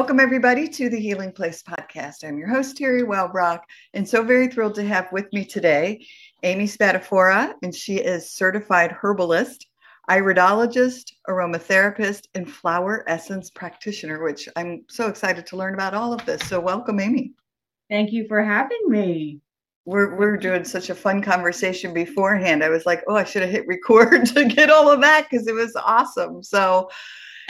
Welcome, everybody, to the Healing Place podcast. I'm your host, Terry Wellbrock, and so very thrilled to have with me today Amy Spadafora, and she is certified herbalist, iridologist, aromatherapist, and flower essence practitioner, which I'm so excited to learn about all of this. So, welcome, Amy. Thank you for having me. We're, we're doing such a fun conversation beforehand. I was like, oh, I should have hit record to get all of that because it was awesome. So,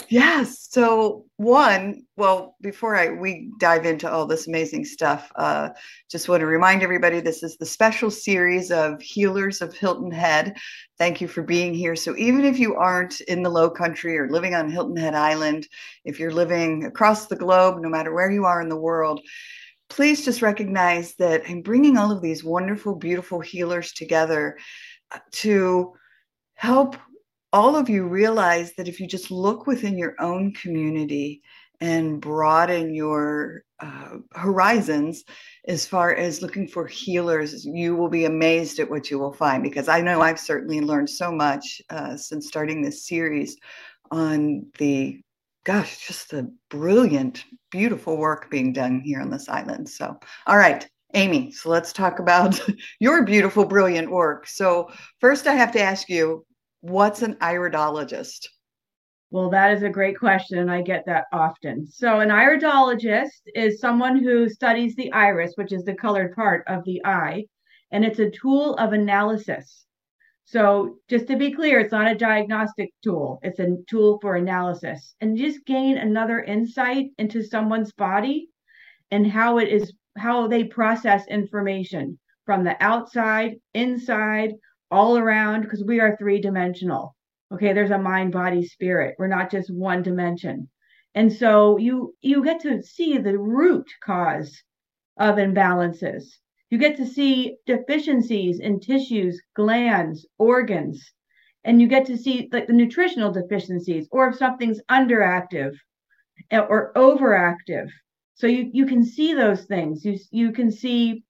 Yes. So one, well, before I we dive into all this amazing stuff, uh, just want to remind everybody this is the special series of Healers of Hilton Head. Thank you for being here. So even if you aren't in the Low Country or living on Hilton Head Island, if you're living across the globe, no matter where you are in the world, please just recognize that I'm bringing all of these wonderful, beautiful healers together uh, to help all of you realize that if you just look within your own community and broaden your uh, horizons as far as looking for healers, you will be amazed at what you will find. Because I know I've certainly learned so much uh, since starting this series on the, gosh, just the brilliant, beautiful work being done here on this island. So, all right. Amy, so let's talk about your beautiful, brilliant work. So, first, I have to ask you what's an iridologist? Well, that is a great question. I get that often. So, an iridologist is someone who studies the iris, which is the colored part of the eye, and it's a tool of analysis. So, just to be clear, it's not a diagnostic tool, it's a tool for analysis and just gain another insight into someone's body and how it is, how they process information from the outside, inside, all around because we are three dimensional. Okay, there's a mind, body, spirit. We're not just one dimension. And so you you get to see the root cause of imbalances. You get to see deficiencies in tissues, glands, organs, and you get to see like the nutritional deficiencies or if something's underactive eh, or overactive. So you you can see those things. You you can see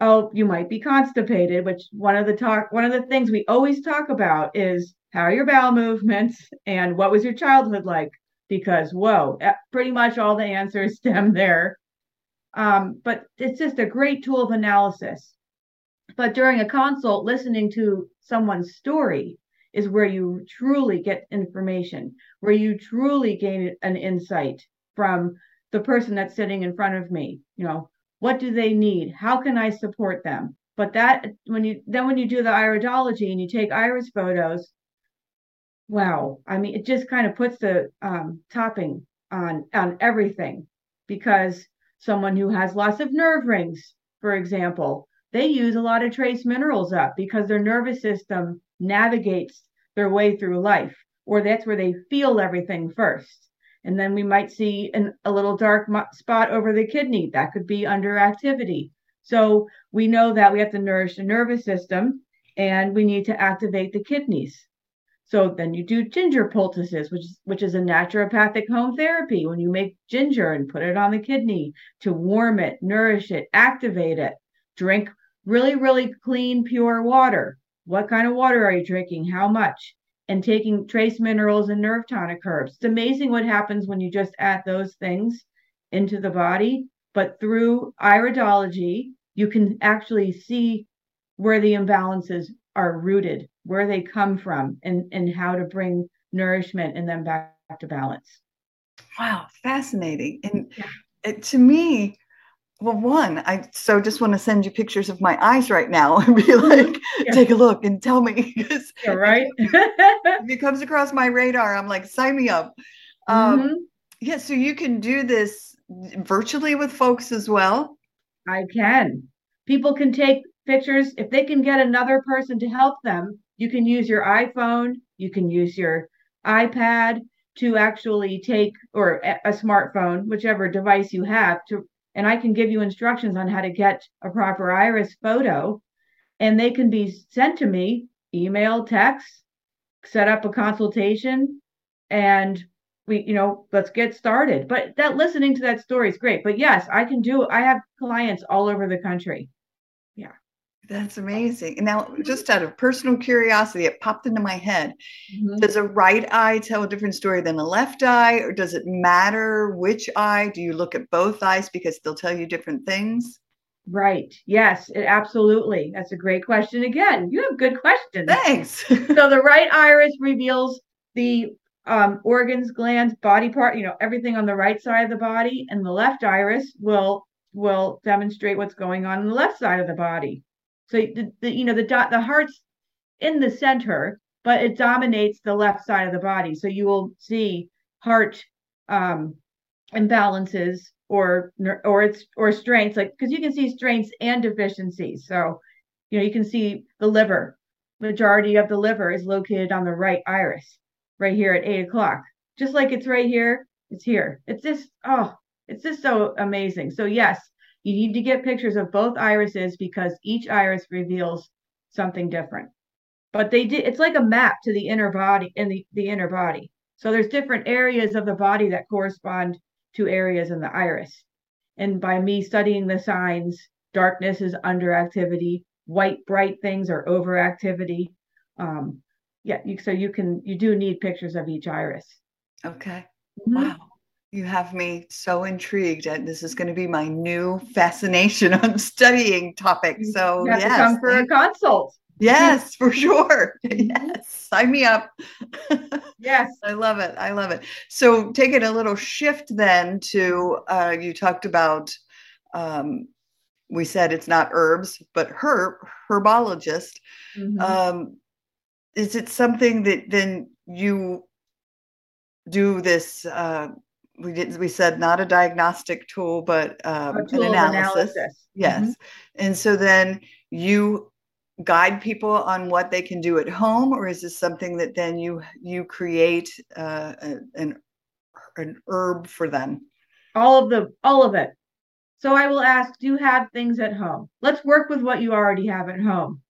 oh, you might be constipated, which one of the talk one of the things we always talk about is how are your bowel movements and what was your childhood like? Because whoa, eh, pretty much all the answers stem there. Um, but it's just a great tool of analysis. But during a consult, listening to someone's story is where you truly get information, where you truly gain an insight from the person that's sitting in front of me. You know, what do they need? How can i support them? But that when you then when you do the iridology and you take iris photos wow. I mean it just kind of puts the um, topping on on everything. Because someone who has lots of nerve rings for example they use a lot of trace minerals up because their nervous system navigates their way through life or that's where they feel everything first and then we might see an, a little dark spot over the kidney. That could be under activity. So we know that we have to nourish the nervous system and we need to activate the kidneys. So then you do ginger poultices, which is, which is a naturopathic home therapy. When you make ginger and put it on the kidney to warm it, nourish it, activate it, drink really, really clean, pure water. What kind of water are you drinking? How much? And taking trace minerals and nerve tonic herbs. It's amazing what happens when you just add those things into the body. But through iridology, you can actually see where the imbalances are rooted, where they come from, and, and how to bring nourishment and then back to balance. Wow, fascinating. And yeah. it, to me, well, one, I so just want to send you pictures of my eyes right now and be like, yeah. take a look and tell me. yeah, right. if it comes across my radar, I'm like, sign me up. Um, mm-hmm. yeah, so you can do this virtually with folks as well. I can. People can take pictures if they can get another person to help them. You can use your iPhone, you can use your iPad to actually take or a smartphone, whichever device you have to and I can give you instructions on how to get a proper iris photo, and they can be sent to me, email, text, set up a consultation, and we, you know, let's get started. But that listening to that story is great. But yes, I can do. I have clients all over the country. That's amazing. Now, just out of personal curiosity, it popped into my head. Mm-hmm. Does a right eye tell a different story than a left eye, or does it matter which eye? Do you look at both eyes because they'll tell you different things? Right. Yes, it, absolutely. That's a great question. Again, you have good questions. Thanks. so the right iris reveals the um, organs, glands, body part, you know, everything on the right side of the body, and the left iris will will demonstrate what's going on on the left side of the body. So the, the you know the dot the heart's in the center, but it dominates the left side of the body. So you will see heart um, imbalances or or it's or strengths like because you can see strengths and deficiencies. So you know you can see the liver. Majority of the liver is located on the right iris, right here at eight o'clock. Just like it's right here, it's here. It's just oh, it's just so amazing. So yes, you need to get pictures of both irises because each iris reveals something different. But they did it's like a map to the inner body in the, the inner body. So there's different areas of the body that correspond to areas in the iris. And by me studying the signs, darkness is underactivity, white bright things are overactivity. Um, yeah, you, so you can you do need pictures of each iris. Okay. Mm-hmm. Wow you have me so intrigued and this is going to be my new fascination on studying topics. So you yes come for a consult. Yes for sure. Yes sign me up. Yes. I love it i love it. So taking a little shift then to uh, you talked about um, we said it's not herbs but herb herbologist. Mm-hmm. um, is it something that then you do this uh, we did we said not a diagnostic tool but um, tool an analysis, analysis. yes. Mm-hmm. and so then you guide people on what they can do at home or is this something that then you you create uh, an an herb for them? All of the all of it. So i will ask do you have things at home? Let's work with what you already have at home.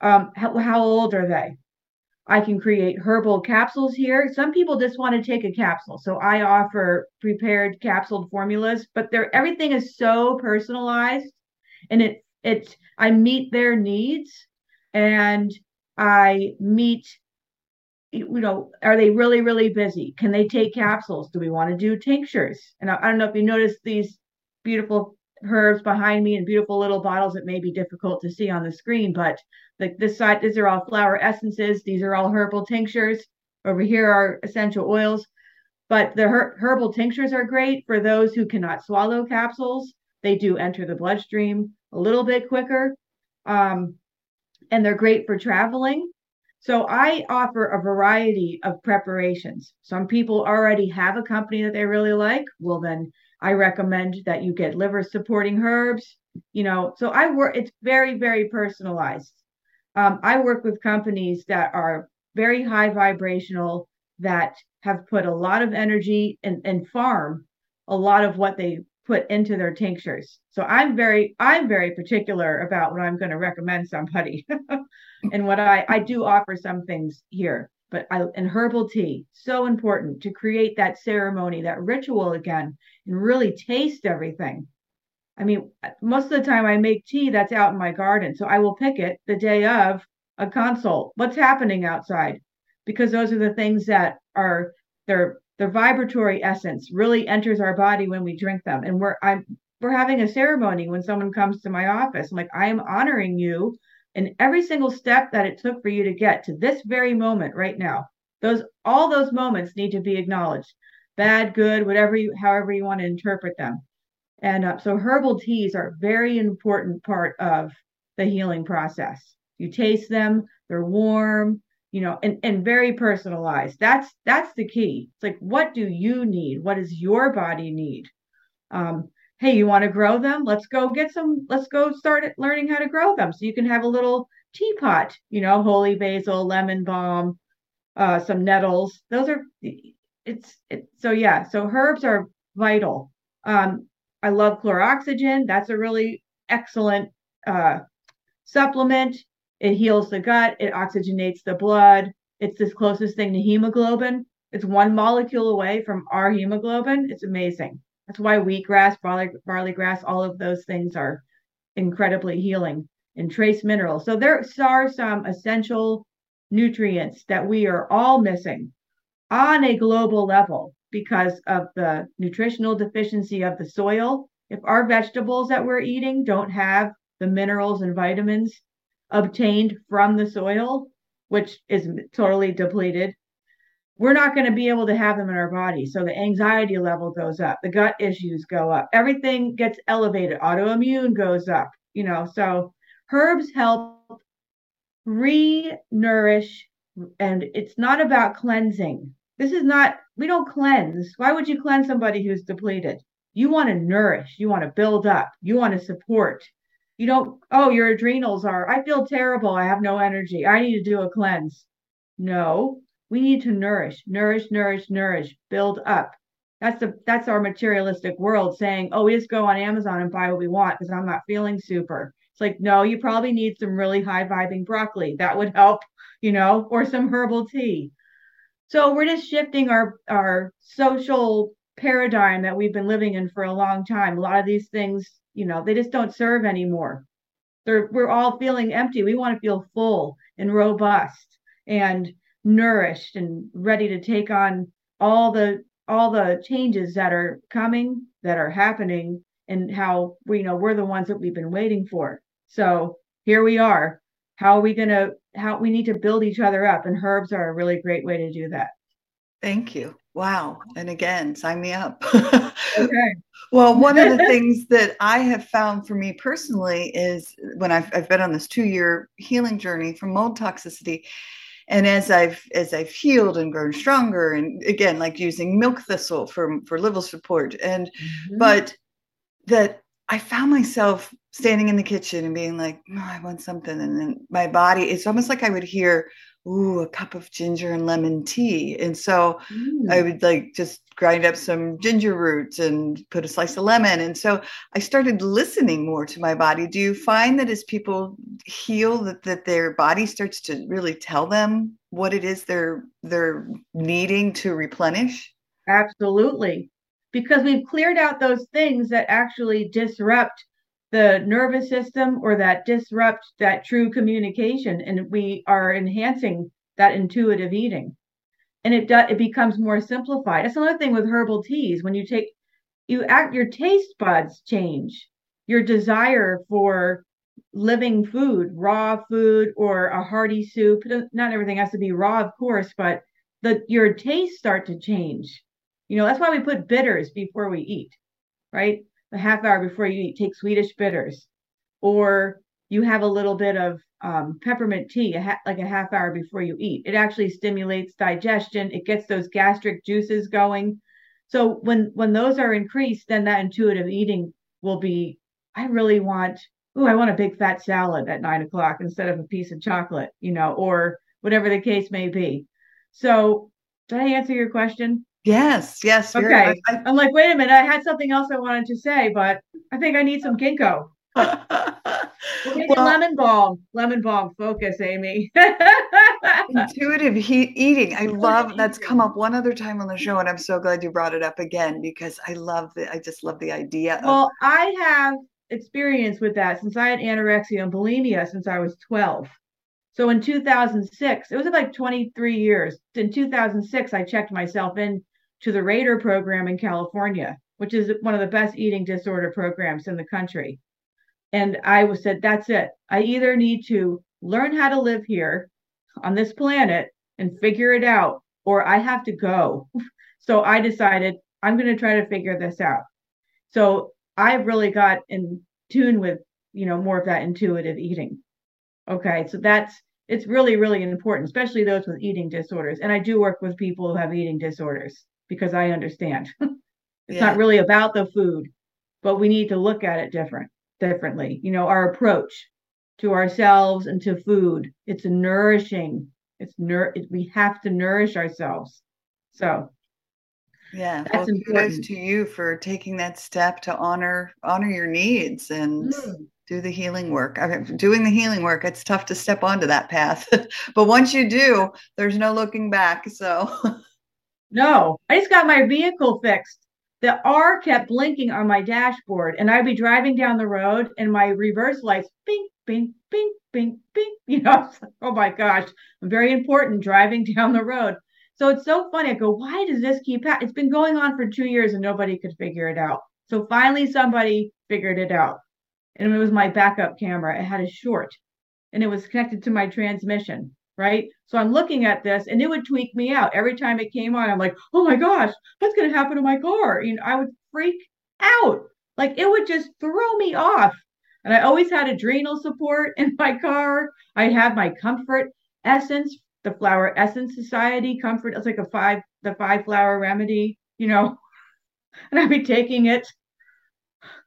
Um how, how old are they I can create herbal capsules here. Some people just want to take a capsule. So I offer prepared capsuled formulas, but they're everything is so personalized and it it I meet their needs and I meet you know, are they really, really busy? Can they take capsules? Do we want to do tinctures? And I, I don't know if you noticed these beautiful herbs behind me in beautiful little bottles It may be difficult to see on the screen, but like this side, these are all flower essences. These are all herbal tinctures. Over here are essential oils. But the her- herbal tinctures are great for those who cannot swallow capsules. They do enter the bloodstream a little bit quicker. Um, and they're great for traveling. So I offer a variety of preparations. Some people already have a company that they really like. Well, then I recommend that you get liver supporting herbs. You know, so I work, it's very, very personalized. Um, I work with companies that are very high vibrational, that have put a lot of energy and, and farm a lot of what they put into their tinctures. So I'm very, I'm very particular about what I'm going to recommend somebody and what I, I do offer some things here but I, and herbal tea so important to create that ceremony that ritual again and really taste everything i mean most of the time i make tea that's out in my garden so i will pick it the day of a consult. What's happening outside? Because those are the things that are their their vibratory essence really enters our body when we drink them. And we're i'm we're having a ceremony when someone comes to my office. I'm like i am honoring you in every single step that it took for you to get to this very moment right now. Those all those moments need to be acknowledged. Bad good whatever you however you want to interpret them and uh, so herbal teas are a very important part of the healing process you taste them they're warm you know and, and very personalized that's that's the key it's like what do you need what does your body need um, hey, you want to grow them? Let's go get some, let's go start learning how to grow them. So you can have a little teapot, you know, holy basil, lemon balm, uh, some nettles. Those are, it's, it, so yeah, so herbs are vital. Um, I love chloroxygen. That's a really excellent uh, supplement. It heals the gut, it oxygenates the blood. It's this closest thing to hemoglobin. It's one molecule away from our hemoglobin. It's amazing. That's why wheatgrass, barley, barley grass, all of those things are incredibly healing. and trace minerals. So there are some essential nutrients that we are all missing on a global level because of the nutritional deficiency of the soil. If our vegetables that we're eating don't have the minerals and vitamins obtained from the soil, which is totally depleted, we're not going to be able to have them in our body. So the anxiety level goes up, the gut issues go up, everything gets elevated, autoimmune goes up, you know. So herbs help re-nourish and it's not about cleansing. This is not we don't cleanse. Why would you cleanse somebody who's depleted? You want to nourish, you want to build up, you want to support. You don't, oh, your adrenals are, I feel terrible. I have no energy. I need to do a cleanse. No, we need to nourish, nourish, nourish, nourish, build up. That's the that's our materialistic world saying, oh, we just go on Amazon and buy what we want because I'm not feeling super. It's like, no, you probably need some really high vibing broccoli. That would help, you know, or some herbal tea. So we're just shifting our our social paradigm that we've been living in for a long time. A lot of these things, you know, they just don't serve anymore. They're, we're all feeling empty. We want to feel full and robust and nourished and ready to take on all the all the changes that are coming that are happening and how we you know we're the ones that we've been waiting for so here we are how are we going to how we need to build each other up and herbs are a really great way to do that. Thank you. Wow. And again sign me up. Okay. Well one of the things that i have found for me personally is when i've, I've been on this two year healing journey from mold toxicity and as i've as i've healed and grown stronger and again like using milk thistle for for liver support and mm-hmm. but that i found myself standing in the kitchen and being like oh, i want something and then my body it's almost like i would hear ooh a cup of ginger and lemon tea and so mm. i would like just grind up some ginger roots and put a slice of lemon and so i started listening more to my body. Do you find that as people heal that, that their body starts to really tell them what it is they're they're needing to replenish? Absolutely. Because we've cleared out those things that actually disrupt the nervous system or that disrupt that true communication and we are enhancing that intuitive eating. And it does it becomes more simplified. That's another thing with herbal teas. When you take you act your taste buds change. Your desire for living food raw food or a hearty soup not everything has to be raw of course but the your tastes start to change. You know that's why we put bitters before we eat right a half hour before you eat, take Swedish bitters, or you have a little bit of um, peppermint tea, a ha- like a half hour before you eat. It actually stimulates digestion. It gets those gastric juices going. So when when those are increased, then that intuitive eating will be. I really want. Oh, I want a big fat salad at nine o'clock instead of a piece of chocolate, you know, or whatever the case may be. So, did I answer your question? Yes, yes. Okay. I, am like, wait a minute. I had something else I wanted to say, but I think I need some ginkgo. well, lemon balm, lemon balm. Focus, Amy. intuitive heat eating. I love that's come up one other time on the show, and I'm so glad you brought it up again because I love the. I just love the idea. Of- well, I have experience with that since I had anorexia and bulimia since I was 12. So in 2006, it was like 23 years. In 2006, I checked myself in to the Rader program in California, which is one of the best eating disorder programs in the country. And I was said, that's it. I either need to learn how to live here on this planet and figure it out, or I have to go. so I decided I'm going to try to figure this out. So I've really got in tune with, you know, more of that intuitive eating. Okay. So that's, it's really, really important, especially those with eating disorders. And I do work with people who have eating disorders because I understand. it's yeah. not really about the food, but we need to look at it different, differently. You know, our approach to ourselves and to food. It's nourishing. It's nur- we have to nourish ourselves. So yeah, that's well, kudos to you for taking that step to honor honor your needs and mm. do the healing work. I mean, doing the healing work, it's tough to step onto that path, but once you do, there's no looking back. So No, I just got my vehicle fixed. The R kept blinking on my dashboard, and I'd be driving down the road, and my reverse lights, bing, bing, bing, bing, bing. You know, like, oh my gosh, I'm very important driving down the road. So it's so funny. I go, why does this keep happening? It's been going on for two years and nobody could figure it out. So finally, somebody figured it out. And it was my backup camera. It had a short and it was connected to my transmission, right? So I'm looking at this and it would tweak me out. Every time it came on, I'm like, oh my gosh, what's going to happen to my car? You know, I would freak out. Like it would just throw me off. And I always had adrenal support in my car. I had my comfort essence, the flower essence society comfort. It's like a five, the five flower remedy, you know, and I'd be taking it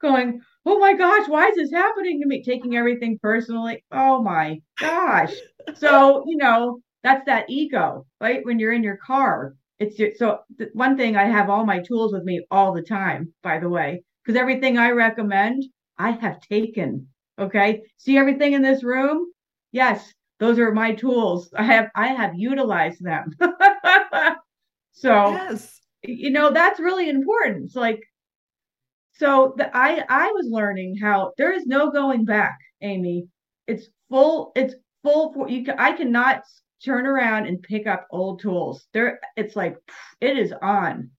going, oh my gosh, why is this happening to me? Taking everything personally. Oh my gosh. So, you know, that's that ego, right? When you're in your car, it's your, so th- one thing I have all my tools with me all the time, by the way, because everything I recommend, I have taken. Okay. See everything in this room? Yes, those are my tools. I have I have utilized them. so yes. you know, that's really important. It's like so the, I I was learning how there is no going back, Amy. It's full. It's full. For, you can, I cannot turn around and pick up old tools. There, it's like it is on,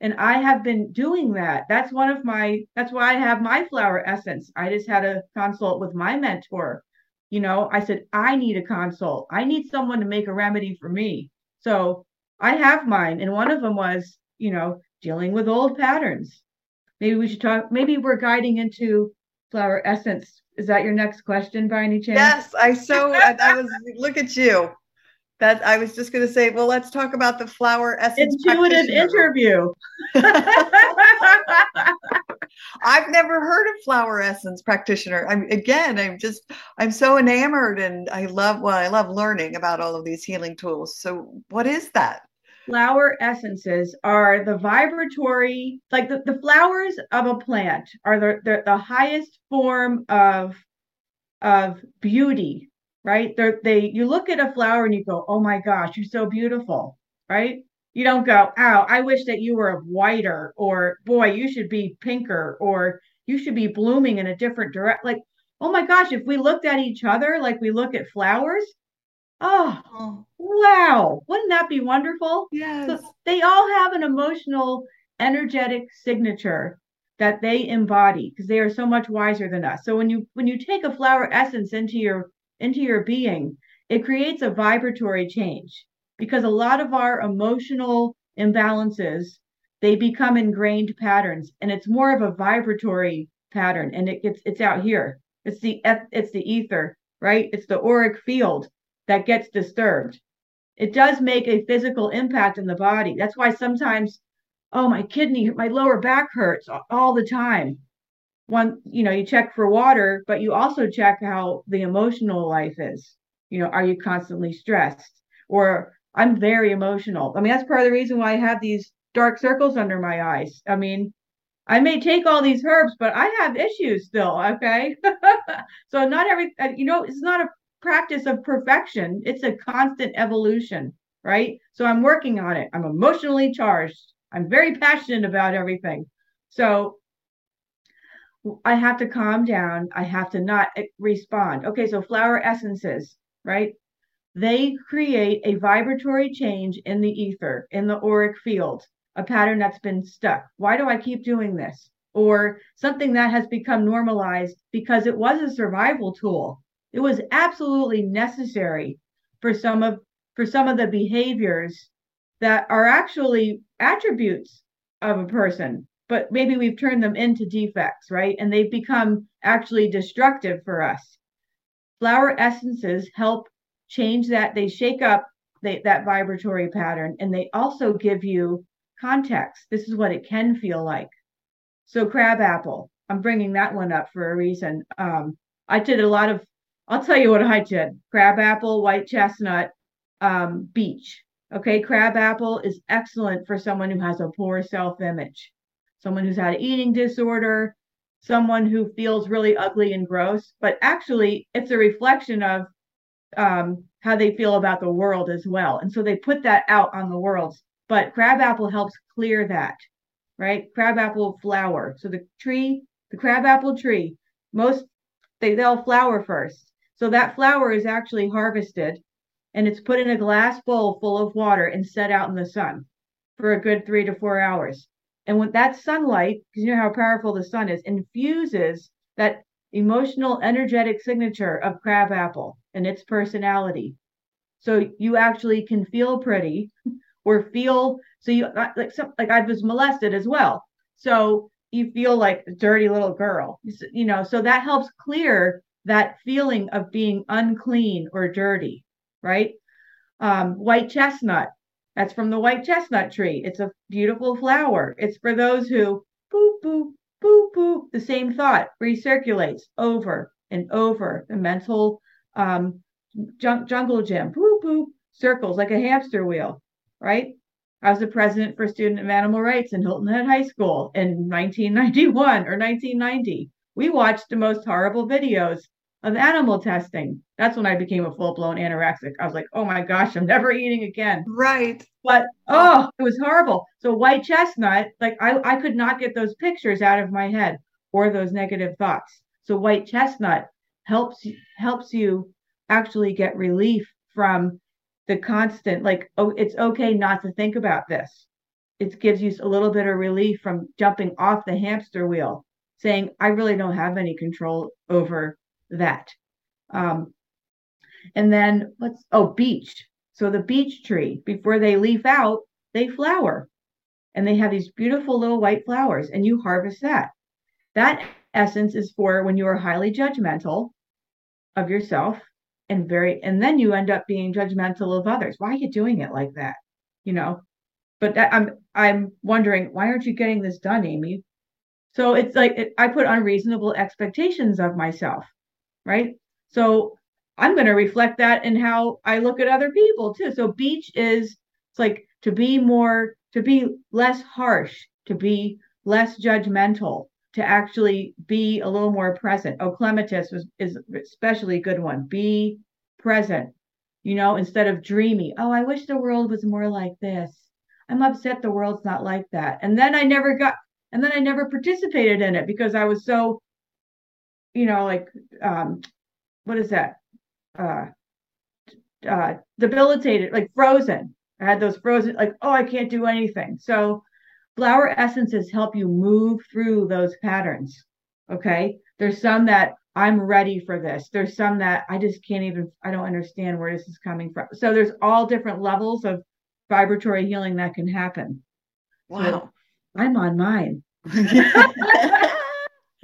and I have been doing that. That's one of my. That's why I have my flower essence. I just had a consult with my mentor. You know, I said I need a consult. I need someone to make a remedy for me. So I have mine, and one of them was, you know, dealing with old patterns maybe we should talk maybe we're guiding into flower essence. Is that your next question by any chance? Yes i so I, I was look at you. That i was just going to say well let's talk about the flower essence intuitive interview. I've never heard of flower essence practitioner. I'm again i'm just i'm so enamored and i love well i love learning about all of these healing tools. So what is that flower essences are the vibratory, like the, the flowers of a plant are the, the, the highest form of of beauty, right? They're, they you look at a flower and you go, oh my gosh, you're so beautiful, right? You don't go, oh, I wish that you were whiter, or boy, you should be pinker, or you should be blooming in a different direct. Like, oh my gosh, if we looked at each other like we look at flowers, Oh, oh, wow. Wouldn't that be wonderful? Yes. So they all have an emotional, energetic signature that they embody because they are so much wiser than us. So when you when you take a flower essence into your into your being, it creates a vibratory change because a lot of our emotional imbalances they become ingrained patterns and it's more of a vibratory pattern and it gets it's out here. It's the it's the ether, right? It's the auric field that gets disturbed. It does make a physical impact in the body. That's why sometimes, oh, my kidney, my lower back hurts all the time. One, you know, you check for water, but you also check how the emotional life is. You know, are you constantly stressed? Or I'm very emotional. I mean, that's part of the reason why I have these dark circles under my eyes. I mean, I may take all these herbs, but I have issues still. Okay. so not every, uh, you know, it's not a practice of perfection. It's a constant evolution, right? So I'm working on it. I'm emotionally charged. I'm very passionate about everything. So I have to calm down. I have to not respond. Okay, so flower essences, right? They create a vibratory change in the ether, in the auric field, a pattern that's been stuck. Why do I keep doing this? Or something that has become normalized because it was a survival tool. It was absolutely necessary for some of for some of the behaviors that are actually attributes of a person, but maybe we've turned them into defects, right? And they've become actually destructive for us. Flower essences help change that. They shake up that vibratory pattern and they also give you context. This is what it can feel like. So, crabapple, I'm bringing that one up for a reason. Um, I did a lot of I'll tell you what I did crabapple, white chestnut, um, beech. Okay, crabapple is excellent for someone who has a poor self image, someone who's had an eating disorder, someone who feels really ugly and gross, but actually it's a reflection of um, how they feel about the world as well. And so they put that out on the world. But crabapple helps clear that, right? Crabapple flower. So the tree, the crabapple tree, most they they'll flower first So that flower is actually harvested and it's put in a glass bowl full of water and set out in the sun for a good three to four hours. And when that sunlight, because you know how powerful the sun is, infuses that emotional, energetic signature of crabapple and its personality. So you actually can feel pretty or feel so you like some like I was molested as well. So you feel like a dirty little girl, you know. So that helps clear that feeling of being unclean or dirty, right? Um, white chestnut, that's from the white chestnut tree. It's a beautiful flower. It's for those who boop, boop, boop, boop. The same thought recirculates over and over. The mental um, jung- jungle gym, boop, boop, circles like a hamster wheel, right? I was the president for Student of Animal Rights in Hilton Head High School in 1991 or 1990. We watched the most horrible videos of animal testing. That's when I became a full blown anorexic. I was like, oh my gosh, I'm never eating again. Right. But oh, it was horrible. So white chestnut, like I, I could not get those pictures out of my head or those negative thoughts. So white chestnut helps helps you actually get relief from the constant like oh it's okay not to think about this it gives you a little bit of relief from jumping off the hamster wheel saying i really don't have any control over that. Um, and then what's oh beech. So the beech tree, before they leaf out, they flower. And they have these beautiful little white flowers, and you harvest that. That essence is for when you are highly judgmental of yourself and very and then you end up being judgmental of others. Why are you doing it like that? You know? But I'm I'm wondering why aren't you getting this done, Amy? So it's like it, I put unreasonable expectations of myself right? So I'm going to reflect that in how I look at other people too. So beech is it's like to be more to be less harsh, to be less judgmental, to actually be a little more present. Oh, clematis was is especially a good one. Be present, you know, instead of dreamy. Oh, I wish the world was more like this. I'm upset the world's not like that. And then I never got and then I never participated in it because I was so you know, like um, what is that? Uh, uh, debilitated, like frozen. I had those frozen, like, oh, I can't do anything. So flower essences help you move through those patterns. Okay. There's some that I'm ready for this. There's some that I just can't even, I don't understand where this is coming from. So there's all different levels of vibratory healing that can happen. Wow. So I'm on mine.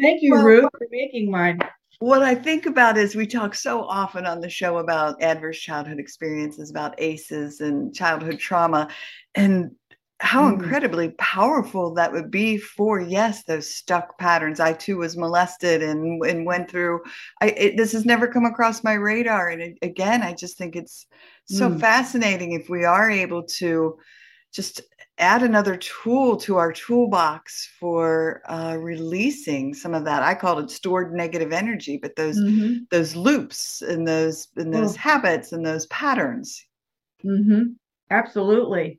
Thank you, well, Ruth, for making mine. What I think about is we talk so often on the show about adverse childhood experiences, about ACEs and childhood trauma, and how mm. incredibly powerful that would be for yes those stuck patterns i too was molested and and went through i it, this has never come across my radar and it, again i just think it's so mm. fascinating if we are able to just add another tool to our toolbox for uh, releasing some of that. I called it stored negative energy, but those mm-hmm. those loops and those and those oh. habits and those patterns. Mm-hmm. Absolutely.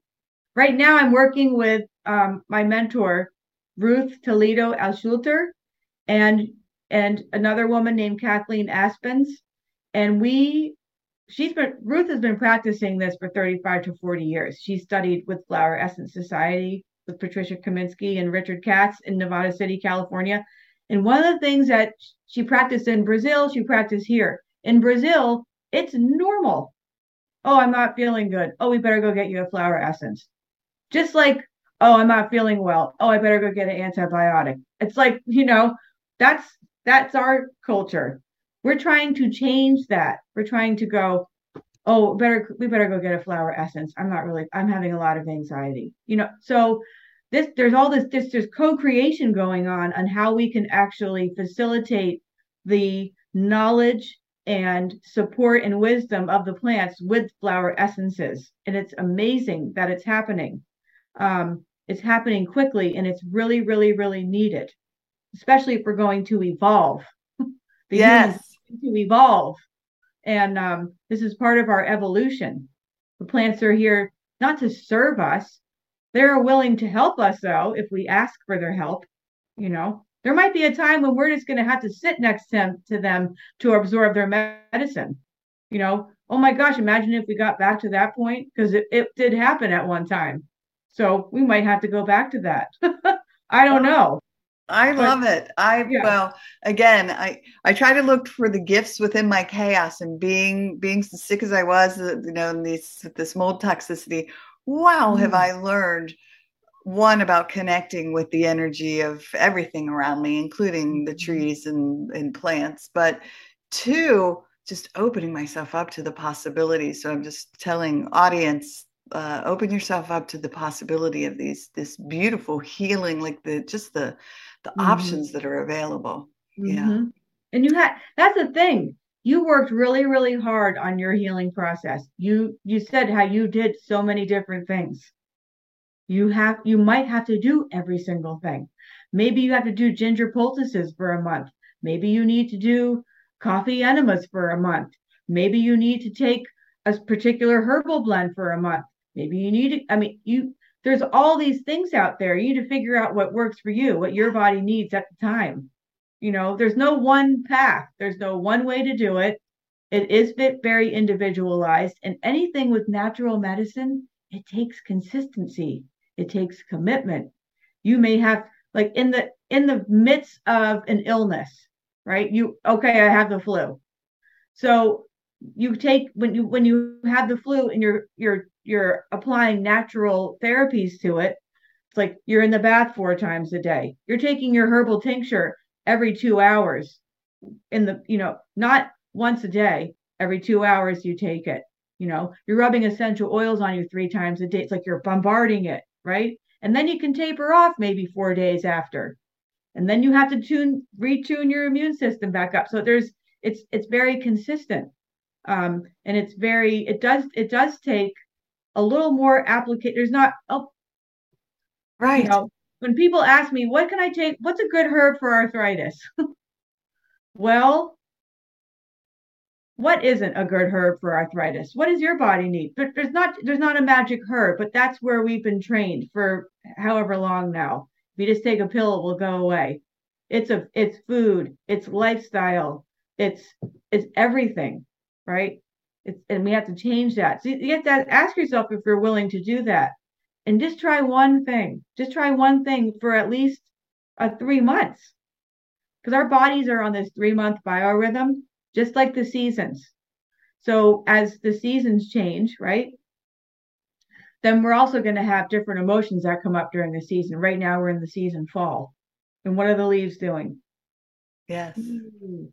Right now, I'm working with um, my mentor, Ruth Toledo Alschulter, and and another woman named Kathleen Aspens, and we she's been Ruth has been practicing this for 35 to 40 years. She studied with Flower Essence Society with Patricia Kaminsky and Richard Katz in Nevada City, California. And one of the things that she practiced in Brazil, she practiced here. In Brazil, it's normal. Oh, I'm not feeling good. Oh, we better go get you a flower essence. Just like, oh, I'm not feeling well. Oh, I better go get an antibiotic. It's like, you know, that's that's our culture. We're trying to change that. We're trying to go, oh, better we better go get a flower essence. I'm not really I'm having a lot of anxiety. You know, so this there's all this this there's co-creation going on on how we can actually facilitate the knowledge and support and wisdom of the plants with flower essences. And it's amazing that it's happening. Um, it's happening quickly and it's really, really, really needed, especially if we're going to evolve. yes to evolve. And um, this is part of our evolution. The plants are here not to serve us. They're willing to help us, though, if we ask for their help, you know. There might be a time when we're just going to have to sit next to them, to them to absorb their medicine. You know, oh my gosh, imagine if we got back to that point because it, it did happen at one time. So we might have to go back to that. I don't know. I love it. I yeah. well, again, I I try to look for the gifts within my chaos and being being as sick as I was, uh, you know, in these this mold toxicity. Wow, mm. have I learned one about connecting with the energy of everything around me, including the mm-hmm. trees and, and plants, but two, just opening myself up to the possibilities. So I'm just telling audience uh, open yourself up to the possibility of these this beautiful healing like the just the the mm-hmm. options that are available. Mm-hmm. yeah and you had that's the thing. You worked really really hard on your healing process. You you said how you did so many different things. You have you might have to do every single thing. Maybe you have to do ginger poultices for a month. Maybe you need to do coffee enemas for a month. Maybe you need to take a particular herbal blend for a month maybe you need to i mean you there's all these things out there. You need to figure out what works for you what your body needs at the time. You know there's no one path. There's no one way to do it. It is very individualized and anything with natural medicine it takes consistency. It takes commitment. You may have like in the in the midst of an illness right? You okay i have the flu. So you take when you when you have the flu and you're you're you're applying natural therapies to it it's like you're in the bath four times a day. You're taking your herbal tincture every two hours in the you know not once a day every two hours you take it you know? You're rubbing essential oils on you three times a day it's like you're bombarding it right? And then you can taper off maybe four days after. And then you have to tune retune your immune system back up. So there's it's it's very consistent um, and it's very it does it does take a little more application there's not oh. Right. You know, when people ask me what can i take what's a good herb for arthritis? Well what isn't a good herb for arthritis? What does your body need? But there's not there's not a magic herb but that's where we've been trained for however long now. If you just take a pill it will go away. It's a it's food it's lifestyle it's it's everything right? It's, and we have to change that. So you have to ask yourself if you're willing to do that. And just try one thing. Just try one thing for at least a uh, three months. Because our bodies are on this three month biorhythm, just like the seasons. So as the seasons change, right? Then we're also going to have different emotions that come up during the season. Right now we're in the season fall. And what are the leaves doing? Yes. Mm-hmm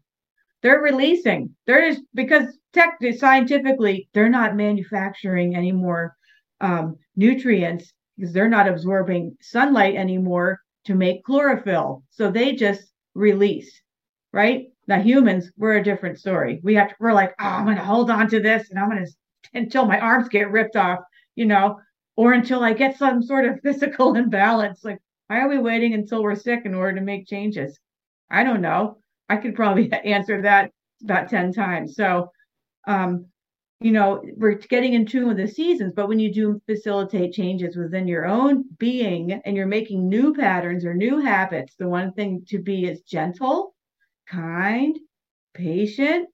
they're releasing. They're just because tech scientifically they're not manufacturing any more um, nutrients because they're not absorbing sunlight anymore to make chlorophyll. So they just release, right? Now humans, we're a different story. We have to, we're like, oh, I'm gonna hold on to this and I'm gonna until my arms get ripped off, you know, or until I get some sort of physical imbalance. Like, why are we waiting until we're sick in order to make changes? I don't know. I could probably answer that about 10 times. So, um, you know, we're getting in tune with the seasons, but when you do facilitate changes within your own being and you're making new patterns or new habits, the one thing to be is gentle, kind, patient,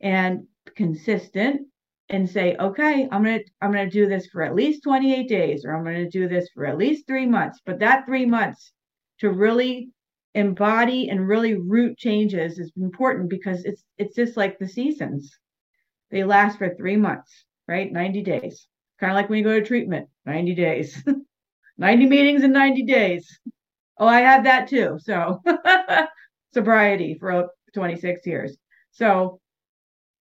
and consistent and say, okay, I'm gonna I'm gonna do this for at least 28 days, or I'm gonna do this for at least three months. But that three months to really embody and really root changes is important because it's it's just like the seasons. They last for three months, right? 90 days. Kind of like when you go to treatment, 90 days. 90 meetings in 90 days. Oh, I had that too. So sobriety for 26 years. So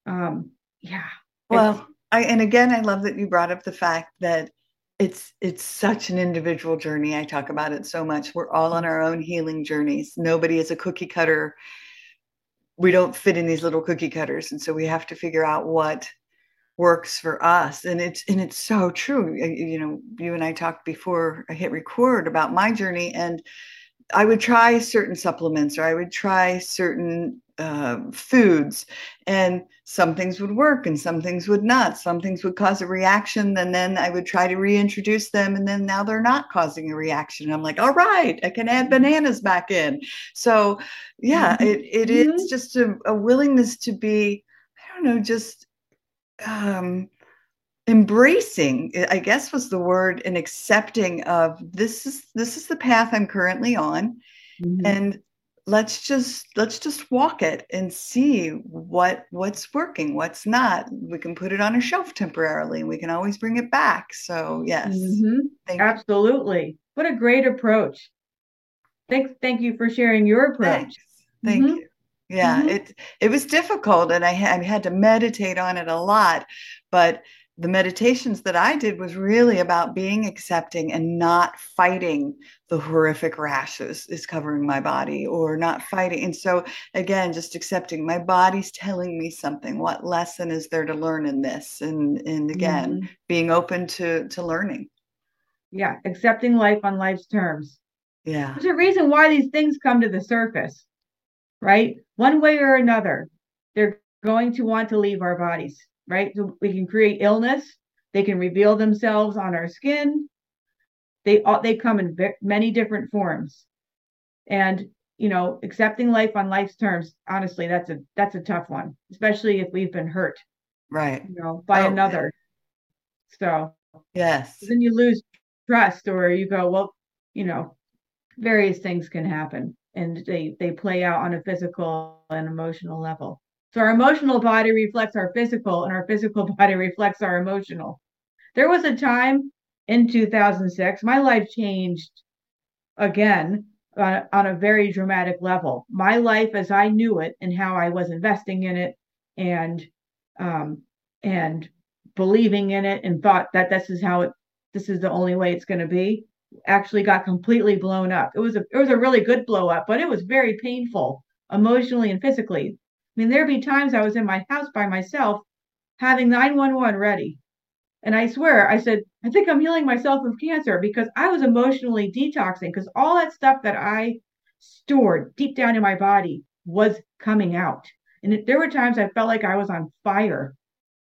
um yeah. Well, I and again I love that you brought up the fact that it's it's such an individual journey i talk about it so much. We're all on our own healing journeys. Nobody is a cookie cutter. We don't fit in these little cookie cutters and so we have to figure out what works for us. And it's and it's so true. You know you and i talked before i hit record about my journey and i would try certain supplements or i would try certain uh, foods and some things would work and some things would not some things would cause a reaction and then i would try to reintroduce them and then now they're not causing a reaction i'm like all right i can add bananas back in so yeah mm-hmm. it, it mm-hmm. is just a, a, willingness to be i don't know just um embracing i guess was the word and accepting of this is this is the path i'm currently on mm-hmm. and let's just let's just walk it and see what what's working what's not. We can put it on a shelf temporarily. And we can always bring it back. So yes. Mm-hmm. absolutely. What a great approach. Thank thank you for sharing your approach. Thanks. thank mm-hmm. you. Yeah mm-hmm. it it was difficult and I, I had to meditate on it a lot but the meditations that I did was really about being accepting and not fighting the horrific rashes is covering my body or not fighting. And so again, just accepting my body's telling me something. What lesson is there to learn in this? And and again, mm-hmm. being open to to learning. Yeah, accepting life on life's terms. Yeah. There's a reason why these things come to the surface, right? One way or another, they're going to want to leave our bodies right? So we can create illness. They can reveal themselves on our skin. They they come in many different forms, and you know, accepting life on life's terms. Honestly, that's a that's a tough one, especially if we've been hurt, right? You know, by oh, another. So yes, then you lose trust, or you go, well, you know, various things can happen, and they they play out on a physical and emotional level. So our emotional body reflects our physical, and our physical body reflects our emotional. There was a time in 2006, my life changed again uh, on a very dramatic level. My life as I knew it and how I was investing in it and um, and believing in it and thought that this is how it this is the only way it's going to be actually got completely blown up. It was a it was a really good blow up, but it was very painful emotionally and physically. Mean, there'd be times I was in my house by myself having 911 ready. And I swear, I said, I think I'm healing myself of cancer because I was emotionally detoxing because all that stuff that I stored deep down in my body was coming out. And there were times I felt like I was on fire.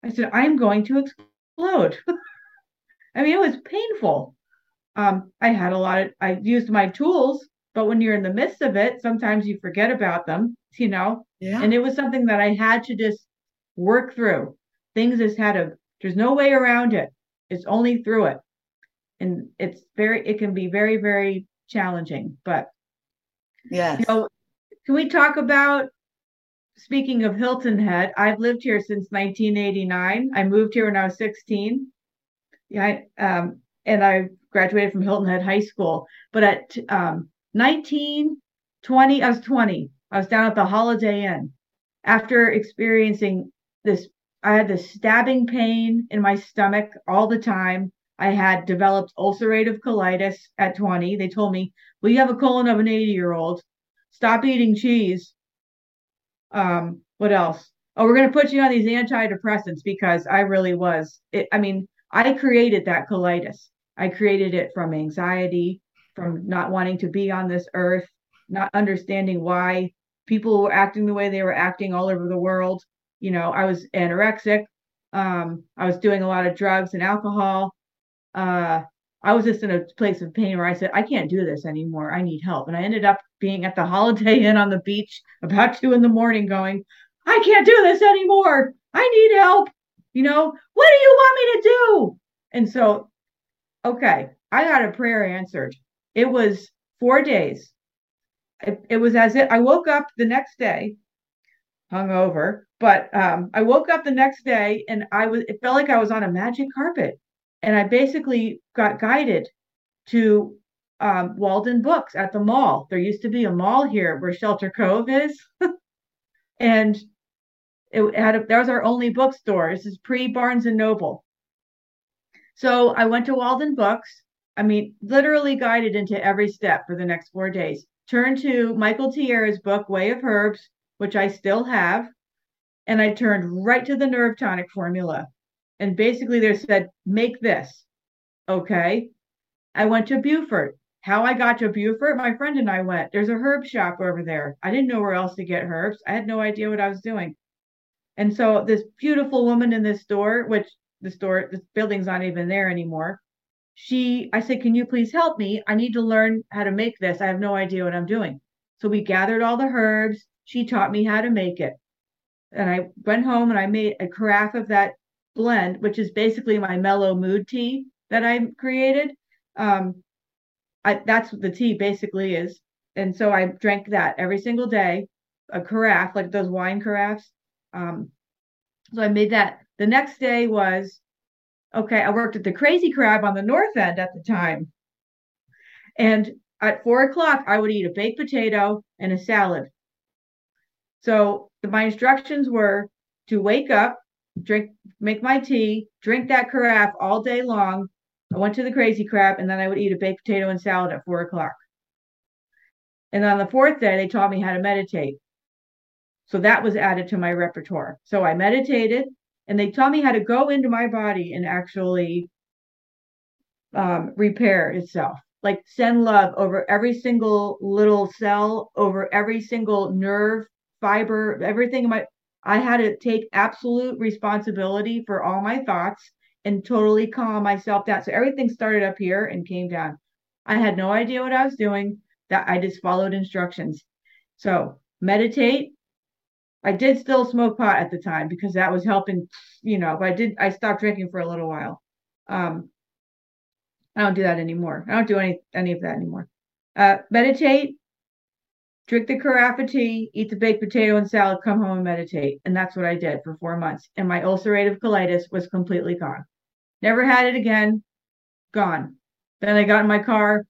I said, I'm going to explode. I mean, it was painful. Um, I had a lot of, I used my tools, but when you're in the midst of it, sometimes you forget about them, you know? Yeah. And it was something that I had to just work through. Things just had a there's no way around it. It's only through it. And it's very it can be very, very challenging. But yes. You know, can we talk about speaking of Hilton Head, I've lived here since 1989. I moved here when I was 16. Yeah, um, and I graduated from Hilton Head High School. But at um, 19, 20, I was 20 I was down at the Holiday Inn after experiencing this. I had this stabbing pain in my stomach all the time. I had developed ulcerative colitis at 20. They told me, well, you have a colon of an 80 year old. Stop eating cheese. Um, what else? Oh, we're going to put you on these antidepressants because I really was. It, I mean, I created that colitis. I created it from anxiety, from not wanting to be on this earth, not understanding why people were acting the way they were acting all over the world. You know, I was anorexic. Um, I was doing a lot of drugs and alcohol. Uh, I was just in a place of pain where I said, I can't do this anymore. I need help. And I ended up being at the Holiday Inn on the beach about two in the morning going, I can't do this anymore. I need help. You know, what do you want me to do? And so, okay, I got a prayer answered. It was four days it, it was as if I woke up the next day, hungover, but um, I woke up the next day and I was it felt like I was on a magic carpet, and I basically got guided to um, Walden Books at the mall. There used to be a mall here where Shelter Cove is, and it had a, that was our only bookstore. This is pre Barnes and Noble. So I went to Walden Books. I mean, literally guided into every step for the next four days turned to Michael Tierra's book, Way of Herbs, which I still have, and I turned right to the nerve tonic formula. And basically, they said, make this. Okay. I went to Beaufort. how I got to Beaufort, my friend and I went. There's a herb shop over there. I didn't know where else to get herbs. I had no idea what I was doing. And so this beautiful woman in this store, which the store, the building's not even there anymore. She, I said, Can you please help me? I need to learn how to make this. I have no idea what I'm doing. So we gathered all the herbs. She taught me how to make it. And I went home and I made a carafe of that blend, which is basically my mellow mood tea that I created. Um, I, that's what the tea basically is. And so I drank that every single day, a carafe, like those wine carafes. Um, so I made that. The next day was okay. I worked at the Crazy Crab on the North End at the time. And at four o'clock, I would eat a baked potato and a salad. So my instructions were to wake up, drink, make my tea, drink that carafe all day long, I went to the Crazy Crab, and then I would eat a baked potato and salad at four o'clock. And on the fourth day, they taught me how to meditate. So that was added to my repertoire. So I meditated, and they taught me how to go into my body and actually um, repair itself. Like send love over every single little cell, over every single nerve, fiber, everything in my. I had to take absolute responsibility for all my thoughts and totally calm myself down. So everything started up here and came down. I had no idea what I was doing. That I just followed instructions. So meditate. I did still smoke pot at the time because that was helping, you know, but I did I stopped drinking for a little while. Um I don't do that anymore. I don't do any any of that anymore. Uh meditate, drink the carafe tea, eat the baked potato and salad, come home and meditate. And that's what I did for four months. And my ulcerative colitis was completely gone. Never had it again. Gone. Then I got in my car,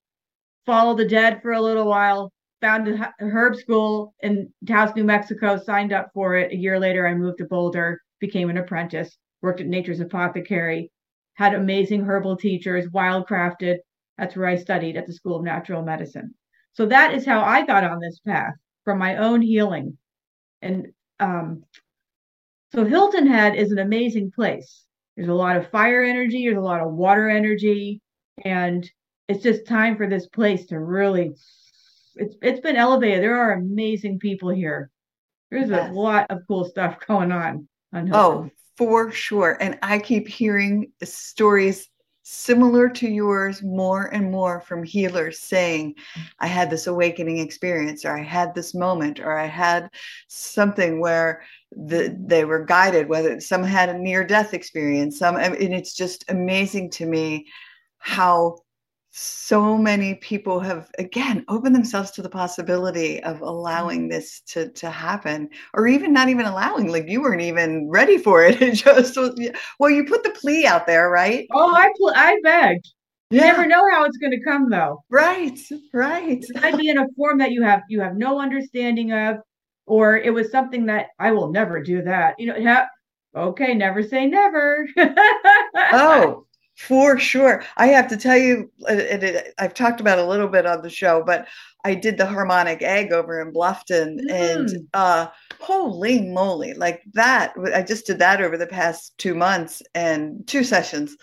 followed the dead for a little while, found a herb school in Taos, New Mexico, signed up for it. A year later, I moved to Boulder, became an apprentice, worked at Nature's Apothecary, had amazing herbal teachers, wildcrafted. That's where I studied at the School of Natural Medicine. So that is how I got on this path from my own healing. And um, so Hilton Head is an amazing place. There's a lot of fire energy, there's a lot of water energy, and it's just time for this place to really it's it's been elevated. There are amazing people here. There's yes. a lot of cool stuff going on. on oh, for sure. And I keep hearing stories similar to yours more and more from healers saying, I had this awakening experience, or I had this moment, or I had something where the, they were guided, whether some had a near death experience, some, and it's just amazing to me how so many people have again opened themselves to the possibility of allowing mm-hmm. this to to happen or even not even allowing like you weren't even ready for it. It just was, well you put the plea out there right? Oh i pl- i begged. You yeah. never know how it's going to come though. Right right. It might be in a form that you have you have no understanding of or it was something that i will never do that. You know ha- okay never say never. Oh for sure. I have to tell you, it, it, I've talked about a little bit on the show, but I did the harmonic egg over in Bluffton mm. and uh, holy moly, like that. I just did that over the past two months and two sessions.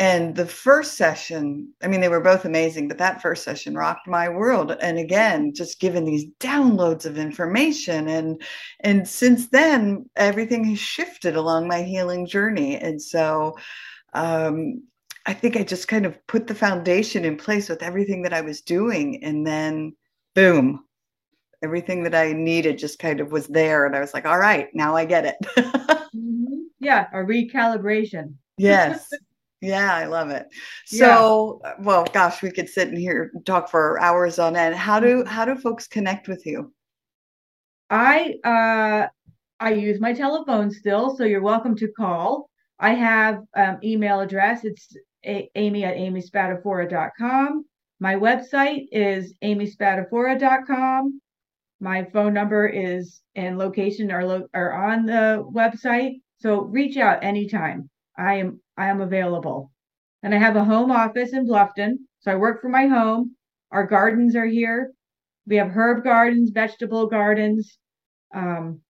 And the first session, I mean, they were both amazing, but that first session rocked my world. And again, just given these downloads of information. And and since then, everything has shifted along my healing journey. And so um, I think I just kind of put the foundation in place with everything that I was doing. And then, boom, everything that I needed just kind of was there. And I was like, all right, now I get it. mm-hmm. Yeah, a recalibration. yes. Yeah, I love it. So, yeah. well, gosh, we could sit in here and talk for hours on end. How do mm-hmm. how do folks connect with you? I uh I use my telephone still, so you're welcome to call. I have um, email address. It's a- amy at amyspadafora.com. My website is amyspadafora.com. My phone number is and location are, lo- are on the website. So reach out anytime. I am I am available. And I have a home office in Bluffton. So I work from my home. Our gardens are here. We have herb gardens, vegetable gardens. Um,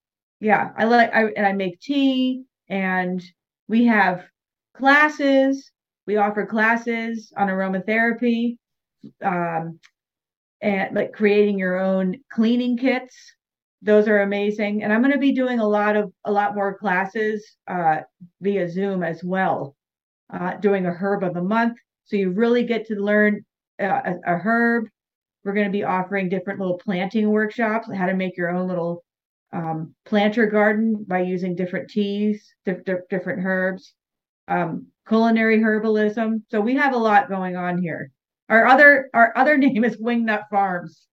yeah, I like I and I make tea and we have classes. We offer classes on aromatherapy. um, and like creating your own cleaning kits. Those are amazing. And I'm going to be doing a lot of a lot more classes uh, via Zoom as well, uh, doing a herb of the month. So you really get to learn uh, a, a herb. We're going to be offering different little planting workshops, how to make your own little um, planter garden by using different teas, different herbs, um, culinary herbalism. So we have a lot going on here. Our other our other name is Wingnut Farms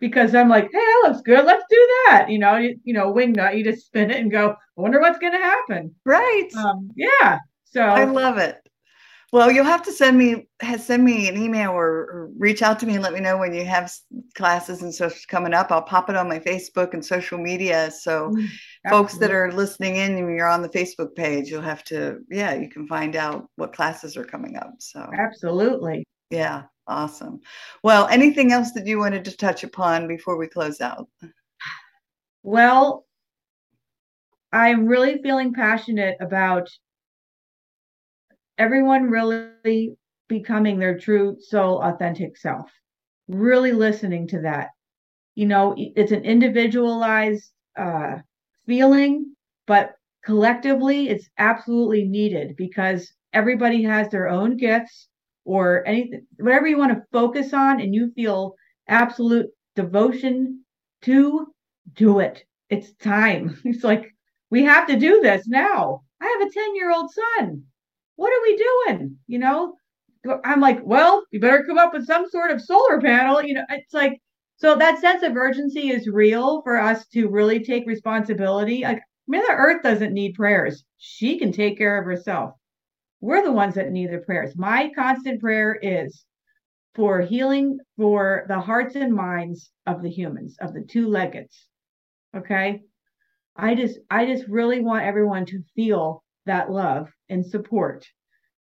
because I'm like, hey, that looks good. Let's do that. You know, you, you know, wingnut. You just spin it and go. I wonder what's going to happen. Right. Um, yeah. So I love it. Well, you'll have to send me send me an email or, reach out to me and let me know when you have classes and stuff coming up. I'll pop it on my Facebook and social media. So, mm, folks that are listening in, and you're on the Facebook page, you'll have to yeah, you can find out what classes are coming up. So absolutely, yeah, awesome. Well, anything else that you wanted to touch upon before we close out? Well, I'm really feeling passionate about everyone really becoming their true soul authentic self really listening to that. You know it's an individualized uh, feeling but collectively it's absolutely needed because everybody has their own gifts or anything whatever you want to focus on and you feel absolute devotion to do it. It's time. It's like we have to do this now. I have a 10 year old son what are we doing? You know, I'm like, well, you better come up with some sort of solar panel. You know, it's like, so that sense of urgency is real for us to really take responsibility. Like, Mother Earth doesn't need prayers, she can take care of herself. We're the ones that need the prayers. My constant prayer is for healing for the hearts and minds of the humans, of the two leggeds. Okay. I just, I just really want everyone to feel that love and support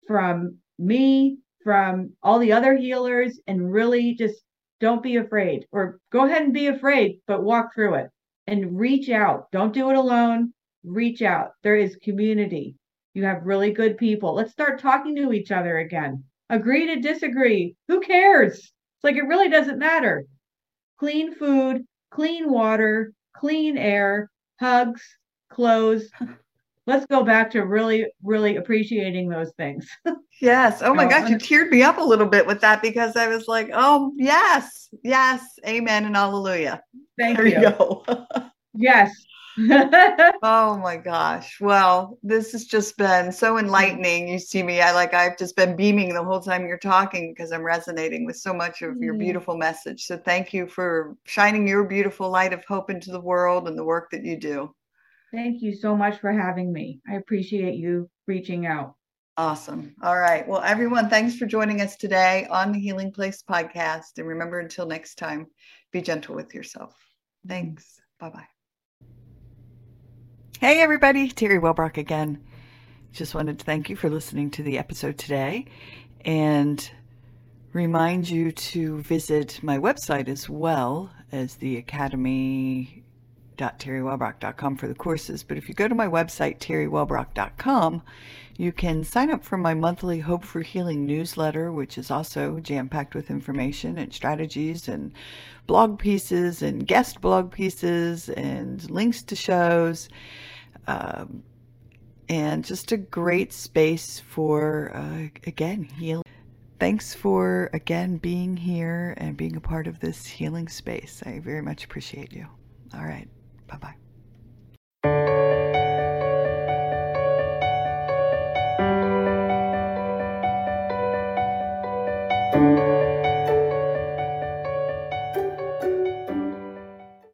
from me, from all the other healers, and really just don't be afraid or go ahead and be afraid, but walk through it and reach out. Don't do it alone. Reach out. There is community. You have really good people. Let's start talking to each other again. Agree to disagree. Who cares? It's like it really doesn't matter. Clean food, clean water, clean air, hugs, clothes, let's go back to really, really appreciating those things. yes. Oh my gosh, you teared me up a little bit with that because I was like, oh yes, yes, amen and hallelujah. Thank there you. you go. yes. oh my gosh. Well, this has just been so enlightening. You see me, I like I've just been beaming the whole time you're talking because I'm resonating with so much of your mm. beautiful message. So thank you for shining your beautiful light of hope into the world and the work that you do. Thank you so much for having me. I appreciate you reaching out. Awesome. All right. Well, everyone, thanks for joining us today on the Healing Place podcast. And remember, until next time, be gentle with yourself. Thanks. Bye bye. Hey, everybody. Terri Wellbrock again. Just wanted to thank you for listening to the episode today and remind you to visit my website as well as the Academy www.terriwellbrock.com for the courses. But if you go to my website, terriwellbrock.com, you can sign up for my monthly Hope for Healing newsletter, which is also jam packed with information and strategies and blog pieces and guest blog pieces and links to shows. Um, and just a great space for, uh, again, healing. Thanks for, again, being here and being a part of this healing space. I very much appreciate you. All right. 拜拜。